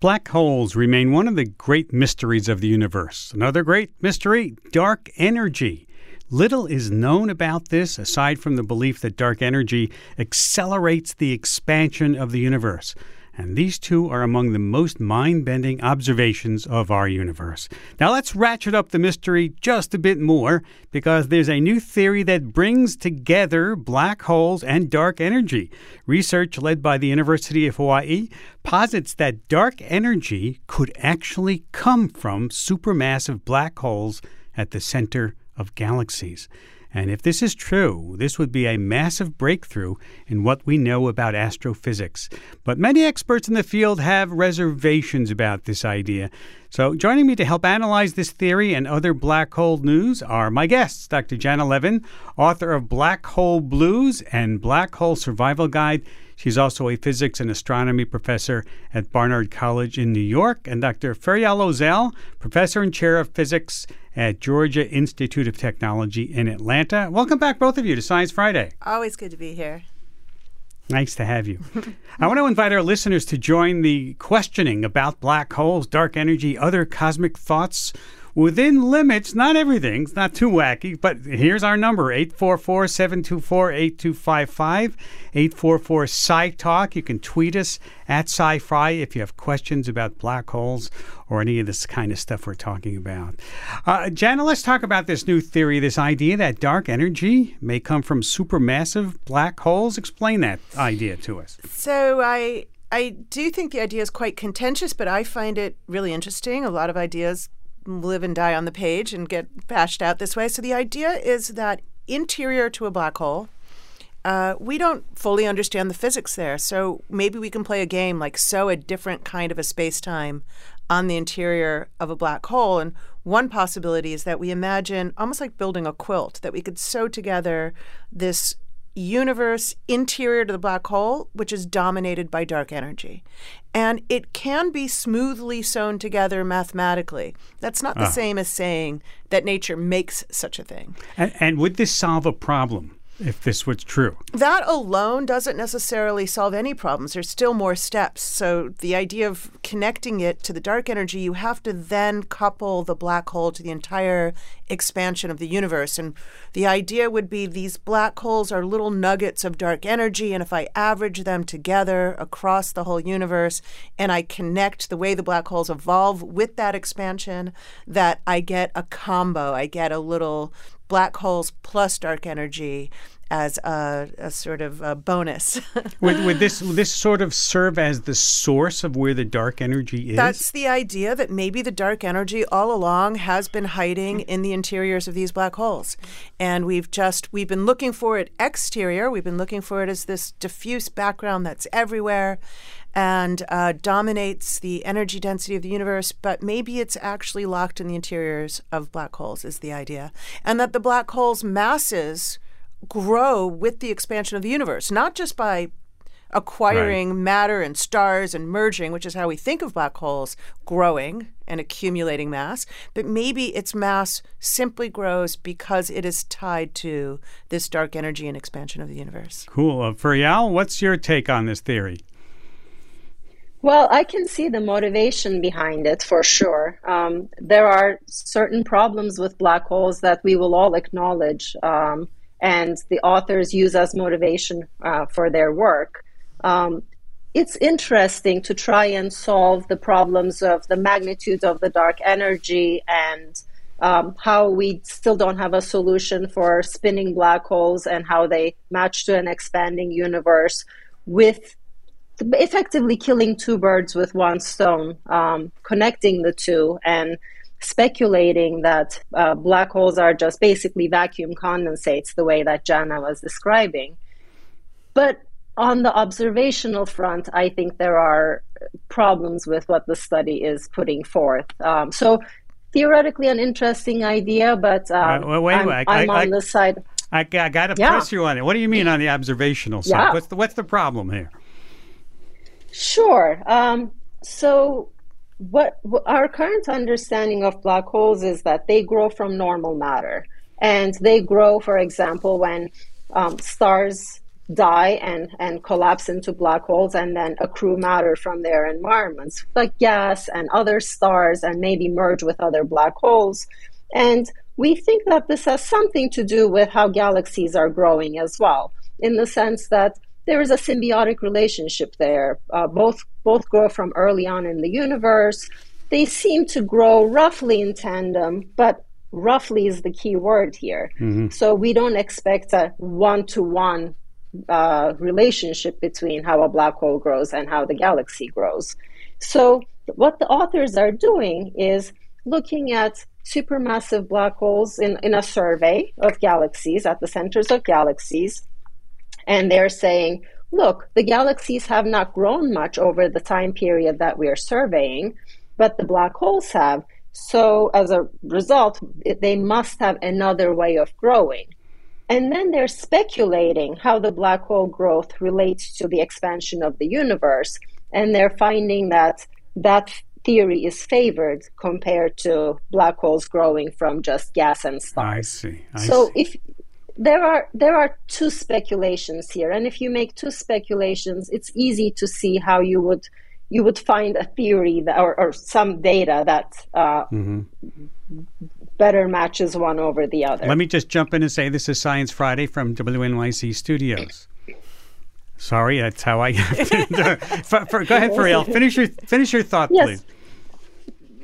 Black holes remain one of the great mysteries of the universe. Another great mystery dark energy. Little is known about this aside from the belief that dark energy accelerates the expansion of the universe and these two are among the most mind bending observations of our universe. Now let's ratchet up the mystery just a bit more because there's a new theory that brings together black holes and dark energy. Research led by the University of Hawaii posits that dark energy could actually come from supermassive black holes at the center of galaxies. And if this is true, this would be a massive breakthrough in what we know about astrophysics. But many experts in the field have reservations about this idea. So, joining me to help analyze this theory and other black hole news are my guests Dr. Janna Levin, author of Black Hole Blues and Black Hole Survival Guide. She's also a physics and astronomy professor at Barnard College in New York, and Dr. Feryal Özel, professor and chair of physics at Georgia Institute of Technology in Atlanta. Welcome back, both of you, to Science Friday. Always good to be here. Nice to have you. I want to invite our listeners to join the questioning about black holes, dark energy, other cosmic thoughts within limits, not everything, it's not too wacky, but here's our number 844 724 8255, 844 Sci Talk. You can tweet us at Sci Fi if you have questions about black holes or any of this kind of stuff we're talking about. Uh, Janna, let's talk about this new theory, this idea that dark energy may come from supermassive black holes. Explain that idea to us. So I I do think the idea is quite contentious, but I find it really interesting. A lot of ideas live and die on the page and get bashed out this way. So the idea is that interior to a black hole, uh, we don't fully understand the physics there. So maybe we can play a game like sew a different kind of a space time on the interior of a black hole. And one possibility is that we imagine almost like building a quilt, that we could sew together this universe interior to the black hole, which is dominated by dark energy. And it can be smoothly sewn together mathematically. That's not the ah. same as saying that nature makes such a thing. And, and would this solve a problem? If this was true. That alone doesn't necessarily solve any problems. There's still more steps. So, the idea of connecting it to the dark energy, you have to then couple the black hole to the entire expansion of the universe. And the idea would be these black holes are little nuggets of dark energy. And if I average them together across the whole universe and I connect the way the black holes evolve with that expansion, that I get a combo. I get a little black holes plus dark energy as a, a sort of a bonus. would, would, this this sort of serve as the source of where the dark energy is? That's the idea that maybe the dark energy all along has been hiding in the interiors of these black holes, and we've just we've been looking for it exterior. We've been looking for it as this diffuse background that's everywhere, and uh, dominates the energy density of the universe, but maybe it's actually locked in the interiors of black holes, is the idea. And that the black holes' masses grow with the expansion of the universe, not just by acquiring right. matter and stars and merging, which is how we think of black holes growing and accumulating mass, but maybe its mass simply grows because it is tied to this dark energy and expansion of the universe. Cool. Uh, Feryal, what's your take on this theory? Well, I can see the motivation behind it for sure. Um, there are certain problems with black holes that we will all acknowledge, um, and the authors use as motivation uh, for their work. Um, it's interesting to try and solve the problems of the magnitude of the dark energy and um, how we still don't have a solution for spinning black holes and how they match to an expanding universe with effectively killing two birds with one stone, um, connecting the two and speculating that uh, black holes are just basically vacuum condensates, the way that Janna was describing. But on the observational front, I think there are problems with what the study is putting forth. Um, so theoretically, an interesting idea, but um, uh, wait, I'm, wait, I'm I, on the side. I, I got to yeah. press you on it. What do you mean on the observational side? Yeah. What's the what's the problem here? Sure. Um, so, what, our current understanding of black holes is that they grow from normal matter, and they grow, for example, when um, stars die and, and collapse into black holes and then accrue matter from their environments, like gas and other stars, and maybe merge with other black holes. And we think that this has something to do with how galaxies are growing as well, in the sense that there is a symbiotic relationship there. Uh, both both grow from early on in the universe. They seem to grow roughly in tandem, but roughly is the key word here. Mm-hmm. So we don't expect a one to one relationship between how a black hole grows and how the galaxy grows. So what the authors are doing is looking at supermassive black holes in, in a survey of galaxies at the centers of galaxies. And they're saying, look, the galaxies have not grown much over the time period that we are surveying, but the black holes have. So, as a result, it, they must have another way of growing. And then they're speculating how the black hole growth relates to the expansion of the universe. And they're finding that that theory is favored compared to black holes growing from just gas and stars. I see. I so see. if there are there are two speculations here, and if you make two speculations, it's easy to see how you would you would find a theory that, or, or some data that uh, mm-hmm. better matches one over the other. Let me just jump in and say this is Science Friday from WNYC Studios. Sorry, that's how I. for, for, go ahead, Feryal. Finish your finish your thought, yes. please.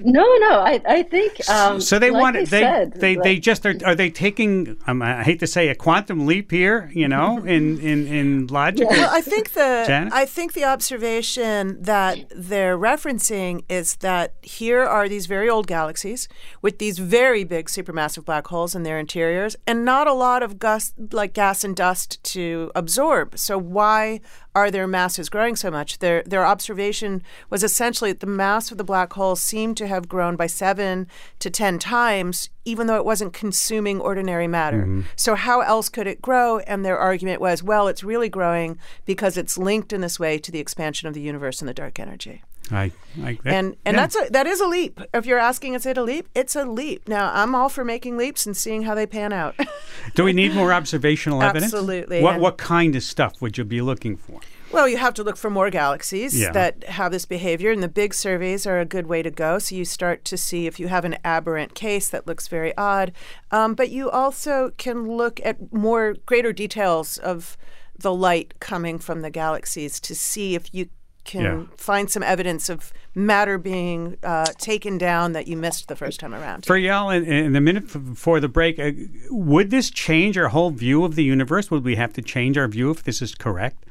No, no, I, I think. Um, so they like want they they said, they, like, they just are, are they taking um, I hate to say a quantum leap here, you know, in in in logic. Well, I think the Janet? I think the observation that they're referencing is that here are these very old galaxies with these very big supermassive black holes in their interiors, and not a lot of gas like gas and dust to absorb. So why are their masses growing so much? Their their observation was essentially that the mass of the black hole seemed to have grown by seven to ten times, even though it wasn't consuming ordinary matter. Mm-hmm. So how else could it grow? And their argument was, well, it's really growing because it's linked in this way to the expansion of the universe and the dark energy. I, I, that, And and yeah. that's a that is a leap. If you're asking, is it a leap? It's a leap. Now I'm all for making leaps and seeing how they pan out. Do we need more observational evidence? Absolutely, What what kind of stuff would you be looking for? Well, you have to look for more galaxies Yeah. that have this behavior, and the big surveys are a good way to go. So you start to see if you have an aberrant case that looks very odd. Um, but you also can look at more greater details of the light coming from the galaxies to see if you can Yeah. find some evidence of matter being uh, taken down that you missed the first time around. Feryal, in, in the minute before the break, uh, would this change our whole view of the universe? Would we have to change our view if this is correct?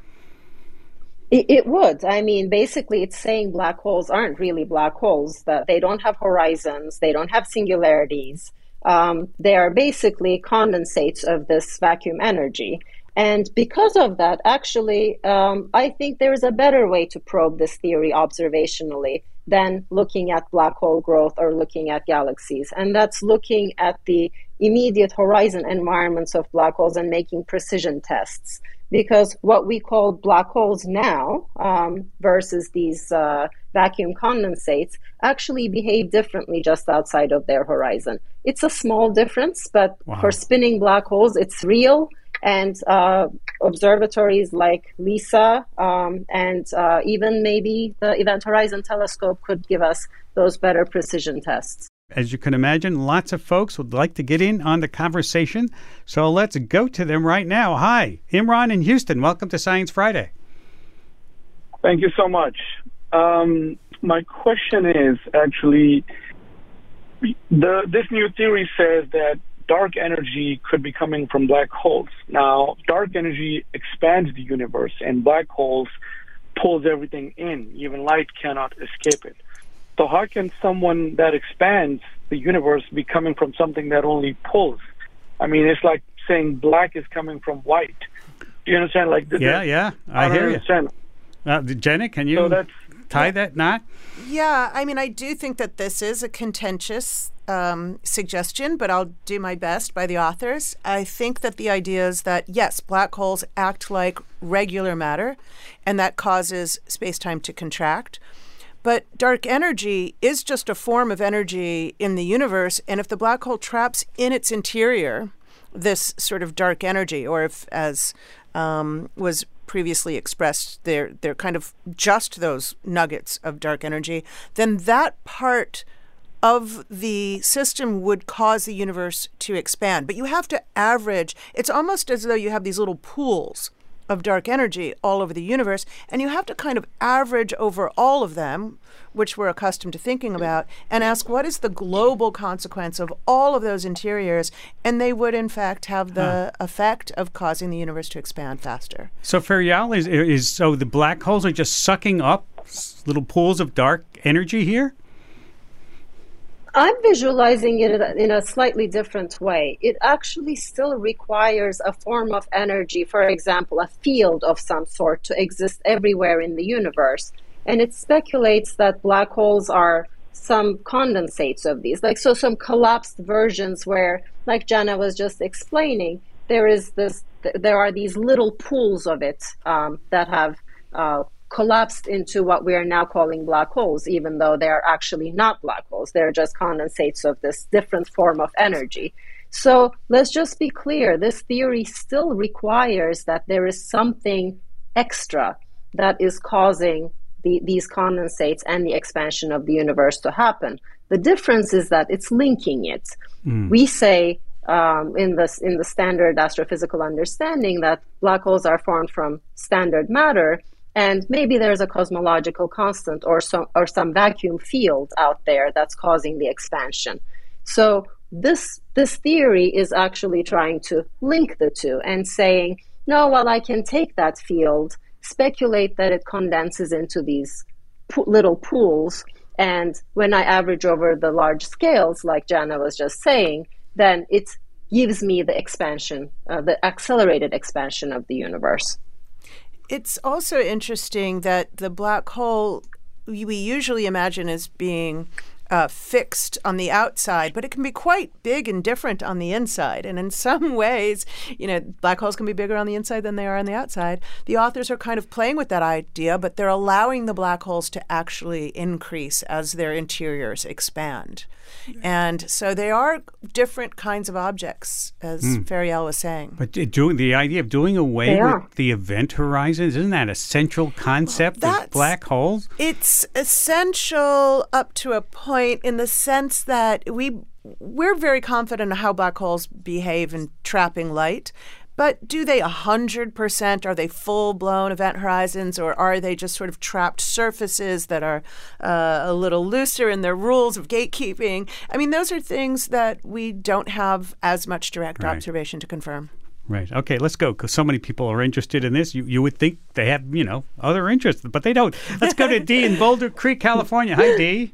It, it would. I mean, basically, it's saying black holes aren't really black holes, that they don't have horizons, they don't have singularities. Um, they are basically condensates of this vacuum energy. And because of that, actually, um, I think there is a better way to probe this theory observationally than looking at black hole growth or looking at galaxies. And that's looking at the immediate horizon environments of black holes and making precision tests because what we call black holes now um, versus these uh, vacuum condensates actually behave differently just outside of their horizon. It's a small difference, but Wow. for spinning black holes, it's real. And uh, observatories like LISA um, and uh, even maybe the Event Horizon Telescope could give us those better precision tests. As you can imagine, lots of folks would like to get in on the conversation. So let's go to them right now. Hi, Imran in Houston. Welcome to Science Friday. Thank you so much. Um, my question is actually the this new theory says that dark energy could be coming from black holes. Now, dark energy expands the universe, and black holes pulls everything in. Even light cannot escape it. So, how can someone that expands the universe be coming from something that only pulls? I mean, it's like saying black is coming from white. Do you understand? Like, Yeah, yeah, I don't hear you. understand. Uh, Janna, can you So that's tie that knot? Yeah, I mean, I do think that this is a contentious um, suggestion, but I'll do my best by the authors. I think that the idea is that, yes, black holes act like regular matter, and that causes space time to contract. But dark energy is just a form of energy in the universe, and if the black hole traps in its interior this sort of dark energy, or if, as um, was previously expressed, they're they're kind of just those nuggets of dark energy, then that part of the system would cause the universe to expand. But you have to average. It's almost as though you have these little pools of dark energy all over the universe, and you have to kind of average over all of them, which we're accustomed to thinking about, and ask what is the global consequence of all of those interiors, and they would in fact have the huh. effect of causing the universe to expand faster. So Feryal is is so the black holes are just sucking up little pools of dark energy here. I'm visualizing it in a slightly different way. It actually still requires a form of energy, for example, a field of some sort to exist everywhere in the universe. And it speculates that black holes are some condensates of these, like so some collapsed versions where, like Janna was just explaining, there is this, there are these little pools of it um, that have uh, collapsed into what we are now calling black holes, even though they are actually not black holes. They're just condensates of this different form of energy. So let's just be clear this theory still requires that there is something extra that is causing the, these condensates and the expansion of the universe to happen. The difference is that it's linking it. Mm. We say um, in the in the standard astrophysical understanding that black holes are formed from standard matter, and maybe there's a cosmological constant or some or some vacuum field out there that's causing the expansion. So this this theory is actually trying to link the two and saying no well i can take that field speculate that it condenses into these po- little pools and when i average over the large scales like janna was just saying then it gives me the expansion uh, the accelerated expansion of the universe it's also interesting that the black hole we usually imagine as being uh, fixed on the outside, but it can be quite big and different on the inside. And in some ways, you know, black holes can be bigger on the inside than they are on the outside. The authors are kind of playing with that idea, but they're allowing the black holes to actually increase as their interiors expand. And so they are different kinds of objects, as mm. Feryal was saying. But doing the idea of doing away with the event horizons isn't that a central concept well, of black holes? It's essential up to a point in the sense that we we're very confident in how black holes behave in trapping light. But do they 100%? Are they full blown event horizons or are they just sort of trapped surfaces that are uh, a little looser in their rules of gatekeeping? I mean, those are things that we don't have as much direct right. observation to confirm. Right. Okay, let's go because so many people are interested in this. You, you would think they have, you know, other interests, but they don't. Let's go to Dee in Boulder Creek, California. Hi, Dee.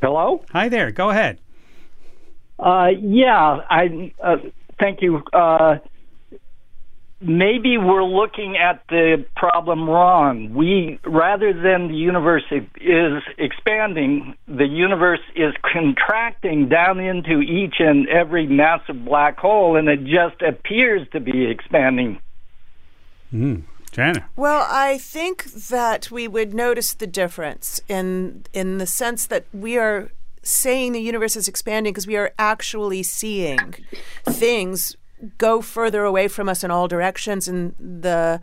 Hello? Hi there. Go ahead. Uh, yeah, I uh, thank you. Uh, maybe we're looking at the problem wrong. We rather than the universe is expanding, the universe is contracting down into each and every massive black hole, and it just appears to be expanding. Mm. Janna. Well, I think that we would notice the difference in in the sense that we are saying the universe is expanding because we are actually seeing things go further away from us in all directions. And the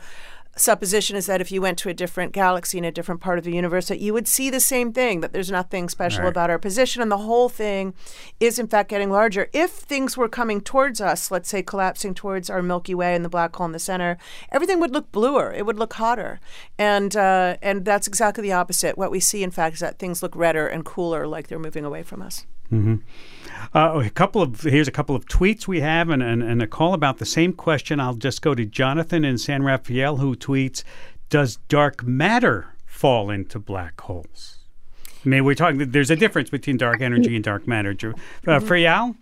supposition is that if you went to a different galaxy in a different part of the universe that you would see the same thing that there's nothing special right. about our position and the whole thing is in fact getting larger. If things were coming towards us let's say collapsing towards our milky way and the black hole in the center everything would look bluer. It would look hotter. And uh, and that's exactly the opposite. What we see in fact is that things look redder and cooler like they're moving away from us mm-hmm. Uh, a couple of here's a couple of tweets we have and, and, and a call about the same question. I'll just go to Jonathan in San Rafael who tweets, "Does dark matter fall into black holes?" I mean, we're talking. There's a difference between dark energy and dark matter. Uh, Feryal?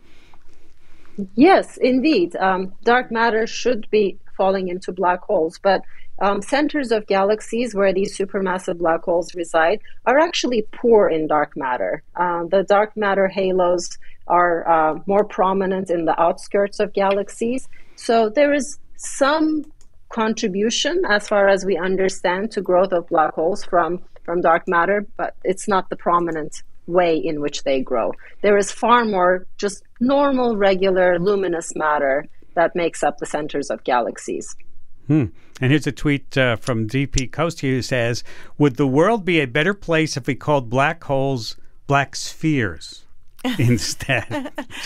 Yes, indeed. Um, dark matter should be falling into black holes, but um, centers of galaxies where these supermassive black holes reside are actually poor in dark matter. Uh, the dark matter halos are uh, more prominent in the outskirts of galaxies. So there is some contribution, as far as we understand, to growth of black holes from, from dark matter, but it's not the prominent way in which they grow. There is far more just normal, regular, luminous matter that makes up the centers of galaxies. Hmm. And here's a tweet uh, from DP Coast who says, "Would the world be a better place if we called black holes black spheres?" instead. uh,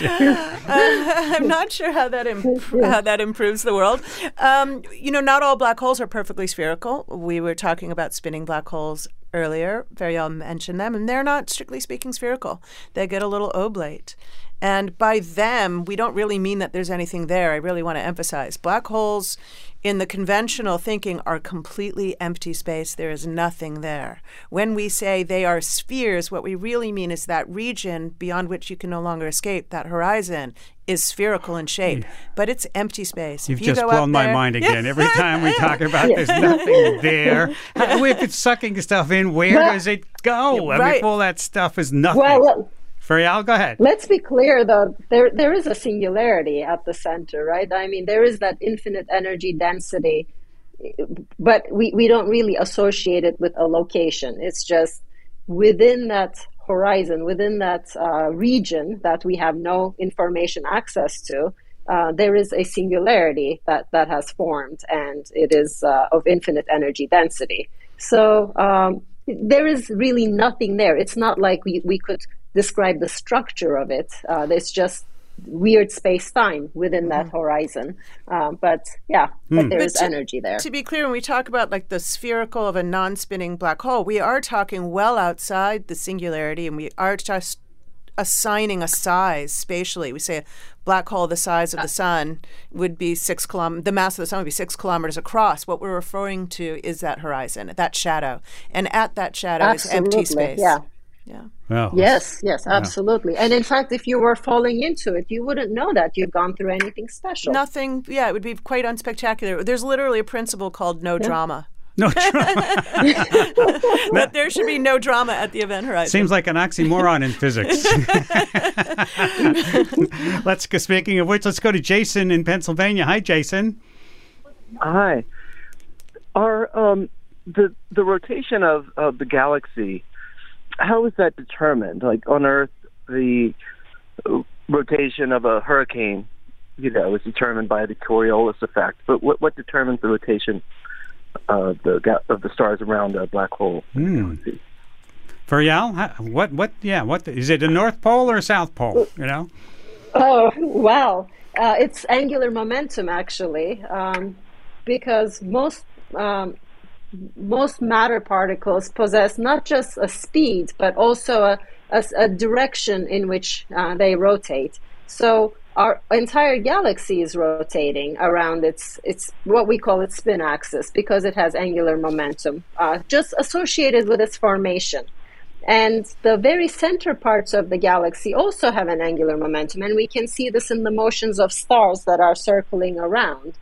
I'm not sure how that imp- how that improves the world. Um, you know, not all black holes are perfectly spherical. We were talking about spinning black holes earlier. Feryal mentioned them, and they're not strictly speaking spherical. They get a little oblate. And by them, we don't really mean that there's anything there. I really want to emphasize. Black holes in the conventional thinking are completely empty space. There is nothing there. When we say they are spheres, what we really mean is that region beyond which you can no longer escape, that horizon, is spherical in shape, but it's empty space. You've if you just go blown my there, mind again. Every time we talk about there's nothing there. If it's sucking stuff in, where Well, does it go? I right. mean, all that stuff is nothing. Well, Feryal, go ahead. Let's be clear, though. There, there is a singularity at the center, right? I mean, there is that infinite energy density, but we, we don't really associate it with a location. It's just within that horizon, within that uh, region that we have no information access to. Uh, there is a singularity that, that has formed, and it is uh, of infinite energy density. So um, there is really nothing there. It's not like we, we could describe the structure of it. Uh, there's just weird space time within that horizon. Um, but yeah, but there But to- energy there. To be clear, when we talk about like the spherical of a non-spinning black hole, we are talking well outside the singularity, and we are just assigning a size spatially. We say a black hole the size of the sun would be six kilom. The mass of the sun would be six kilometers across. What we're referring to is that horizon, that shadow, and at that shadow is empty space. yeah. Yeah. Well, Yes, yes, absolutely. And in fact, if you were falling into it, you wouldn't know that you've gone through anything special. Nothing. Yeah, it would be quite unspectacular. There's literally a principle called no drama. No drama. But there should be no drama at the event horizon. Seems like an oxymoron in physics. let's go. Speaking of which, let's go to Jason in Pennsylvania. Hi, Jason. Hi. Are um, the the rotation of, of the galaxy? How is that determined? Like on Earth, the rotation of a hurricane, you know, is determined by the Coriolis effect. But what what determines the rotation of the of the stars around a black hole? Feryal, how- what? What? Yeah. What is it? A North Pole or a South Pole? You know. Oh, wow. Uh, it's angular momentum, actually, um, because most um, most matter particles possess not just a speed, but also a, a, a direction in which uh, they rotate. So our entire galaxy is rotating around its its what we call its spin axis because it has angular momentum, uh, just associated with its formation. And the very center parts of the galaxy also have an angular momentum, and we can see this in the motions of stars that are circling around.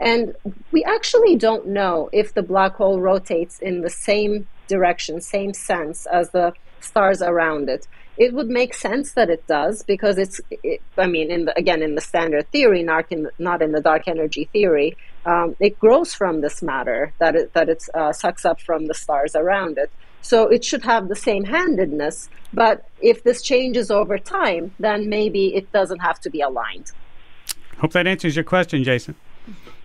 And we actually don't know if the black hole rotates in the same direction, same sense as the stars around it. It would make sense that it does because it's, it, I mean, in the, again, in the standard theory, not in, not in the dark energy theory, um, it grows from this matter that it, that it uh, sucks up from the stars around it. So it should have the same handedness, but if this changes over time, then maybe it doesn't have to be aligned. Hope that answers your question, Jason.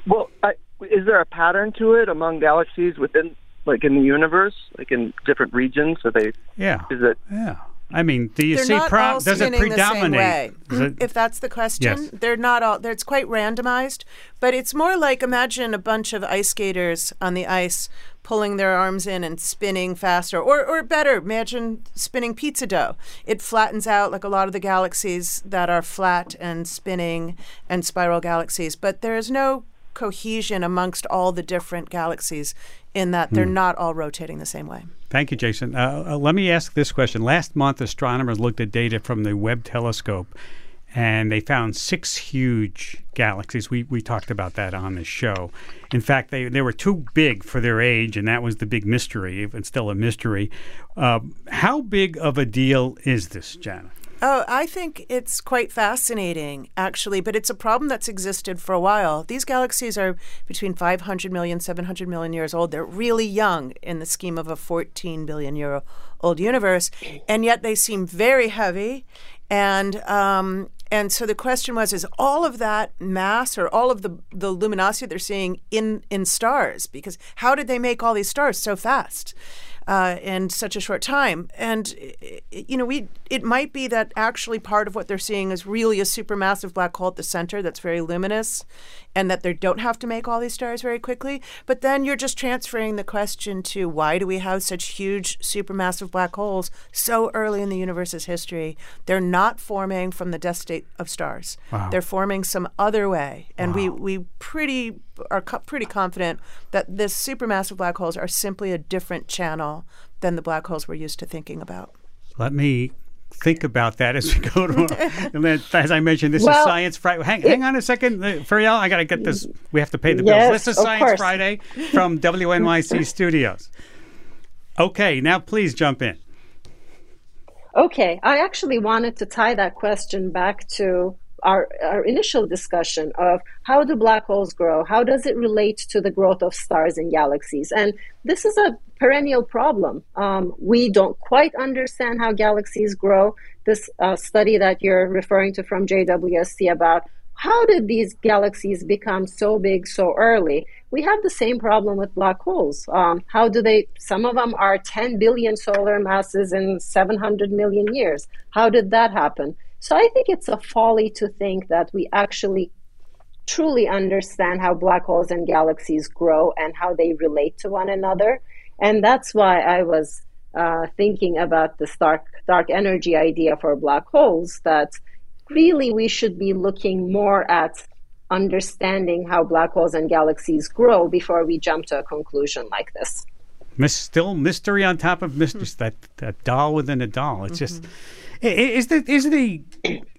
Well, I, is there a pattern to it among galaxies within, like in the universe, like in different regions? Are they? Yeah. Is it? Yeah. I mean, do you They're see? not Pro- all does it spinning the same predominate? way. Does mm-hmm. it- if that's the question, Yes. they're not all. They're, it's quite randomized, but it's more like imagine a bunch of ice skaters on the ice pulling their arms in and spinning faster, or or better, imagine spinning pizza dough. It flattens out like a lot of the galaxies that are flat and spinning and spiral galaxies, but there is no cohesion amongst all the different galaxies in that Hmm. they're not all rotating the same way. Thank you, Jason. Uh, uh, let me ask this question. Last month, astronomers looked at data from the Webb telescope, and they found six huge galaxies. We, we talked about that on the show. In fact, they, they were too big for their age, and that was the big mystery, it's still a mystery. Uh, how big of a deal is this, Janet? Oh, I think it's quite fascinating, actually, but it's a problem that's existed for a while. These galaxies are between 500 million, 700 million years old. They're really young in the scheme of a 14 billion year old universe, and yet they seem very heavy. And um, And so the question was: Is all of that mass or all of the the luminosity they're seeing in in stars? Because how did they make all these stars so fast? Uh, in such a short time. And you know, we it might be that actually part of what they're seeing is really a supermassive black hole at the center that's very luminous, and that they don't have to make all these stars very quickly. But then you're just transferring the question to why do we have such huge supermassive black holes so early in the universe's history? They're not forming from the death state of stars. Wow. They're forming some other way, and wow. we we pretty are co- pretty confident that this supermassive black holes are simply a different channel than the black holes we're used to thinking about. Let me think about that as we go to. and then, as I mentioned, this well, is Science Friday. Hang, hang on a second, uh, Feryal. I got to get this. We have to pay the yes, bills. This is Science course. Friday from WNYC Studios. Okay, now please jump in. Okay, I actually wanted to tie that question back to our, our initial discussion of how do black holes grow? How does it relate to the growth of stars and galaxies? And this is a perennial problem. Um, we don't quite understand how galaxies grow. This uh, study that you're referring to from JWST about how did these galaxies become so big so early? We have the same problem with black holes. Um, how do they? Some of them are 10 billion solar masses in 700 million years. How did that happen? So I think it's a folly to think that we actually truly understand how black holes and galaxies grow and how they relate to one another. And that's why I was uh, thinking about this dark, dark energy idea for black holes, that really we should be looking more at understanding how black holes and galaxies grow before we jump to a conclusion like this. still mystery on top of mystery. that, that doll within a doll. It's mm-hmm. just is the is the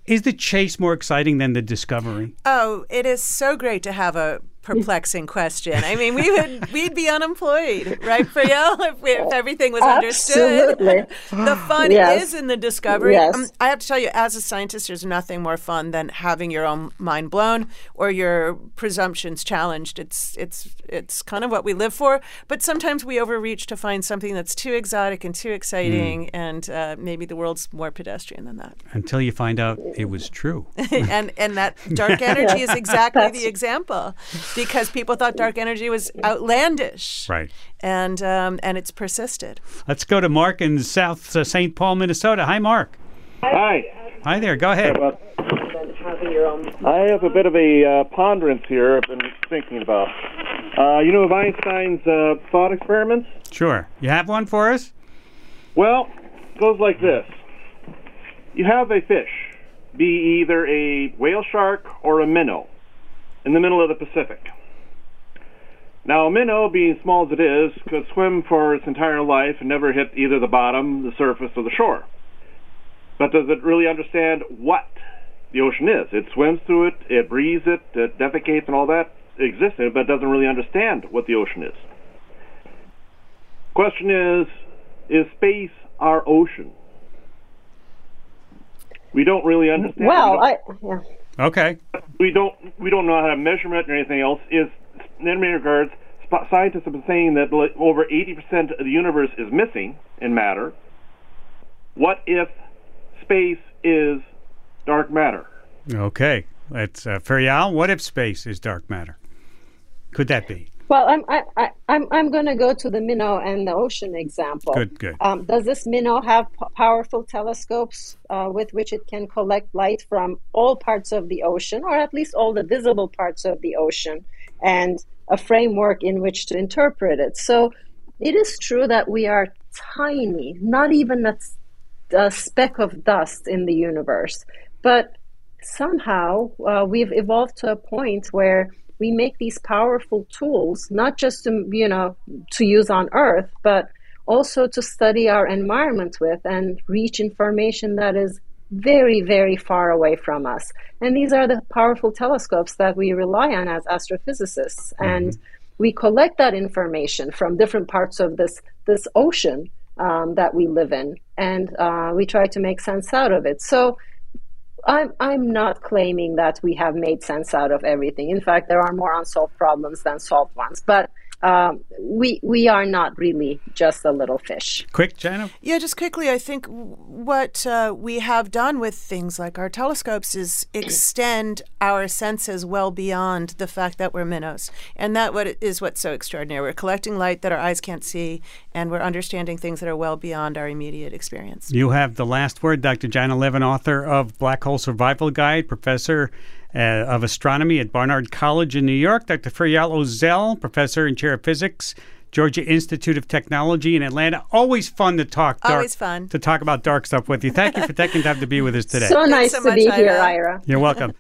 is the chase more exciting than the discovery? Oh, it is so great to have a perplexing question. I mean, we would we'd be unemployed, right, Feryal, if, we, if everything was understood. Absolutely. the fun yes. is in the discovery. Yes. Um, I have to tell you, as a scientist, there's nothing more fun than having your own mind blown or your presumptions challenged. It's it's it's kind of what we live for. But sometimes we overreach to find something that's too exotic and too exciting, mm. and uh, maybe the world's more pedestrian than that. Until you find out it was true. and and that dark energy is exactly the example because people thought dark energy was outlandish. Right. And um, and it's persisted. Let's go to Mark in South uh, St. Paul, Minnesota. Hi, Mark. Hi. Hi there. Go ahead. I have a bit of a uh, ponderance here. I've been thinking about. Uh, you know of Einstein's uh, thought experiments? Sure. You have one for us? Well, it goes like this. You have a fish, be either a whale shark or a minnow in the middle of the Pacific. Now, a minnow, being small as it is, could swim for its entire life and never hit either the bottom, the surface, or the shore. But does it really understand what the ocean is? It swims through it, it breathes it, it defecates, and all that exists in it, but doesn't really understand what the ocean is. Question is, is space our ocean? We don't really understand. Well, I yeah. Okay. We don't we don't know how to measure it or anything else. Is in many regards, scientists have been saying that over 80% of the universe is missing in matter. What if space is dark matter? Okay, that's uh, Feryal. What if space is dark matter? Could that be? Well, I'm I, I, I'm I'm going to go to the minnow and the ocean example. Good, good. Um, does this minnow have p- powerful telescopes uh, with which it can collect light from all parts of the ocean, or at least all the visible parts of the ocean, and a framework in which to interpret it? So, it is true that we are tiny, not even a, a speck of dust in the universe, but somehow uh, we've evolved to a point where we make these powerful tools, not just to, you know, to use on Earth, but also to study our environment with and reach information that is very, very far away from us. And these are the powerful telescopes that we rely on as astrophysicists. Mm-hmm. And we collect that information from different parts of this, this ocean um, that we live in, and uh, we try to make sense out of it. So I'm, I'm not claiming that we have made sense out of everything. In fact, there are more unsolved problems than solved ones. But um, we we are not really just a little fish. Quick, Janna. Yeah, just quickly, I think what uh, we have done with things like our telescopes is extend our senses well beyond the fact that we're minnows, and that what is what's so extraordinary. We're collecting light that our eyes can't see, and we're understanding things that are well beyond our immediate experience. You have the last word, Dr. Janna Levin, author of Black Hole Survival Guide, professor uh, of astronomy at Barnard College in New York. Dr. Feryal Özel, professor and chair of physics, Georgia Institute of Technology in Atlanta. Always fun to talk. Dark, Always fun to talk about dark stuff with you. Thank you for taking time to be with us today. So nice so to much, be here, Ira. Ira. You're welcome.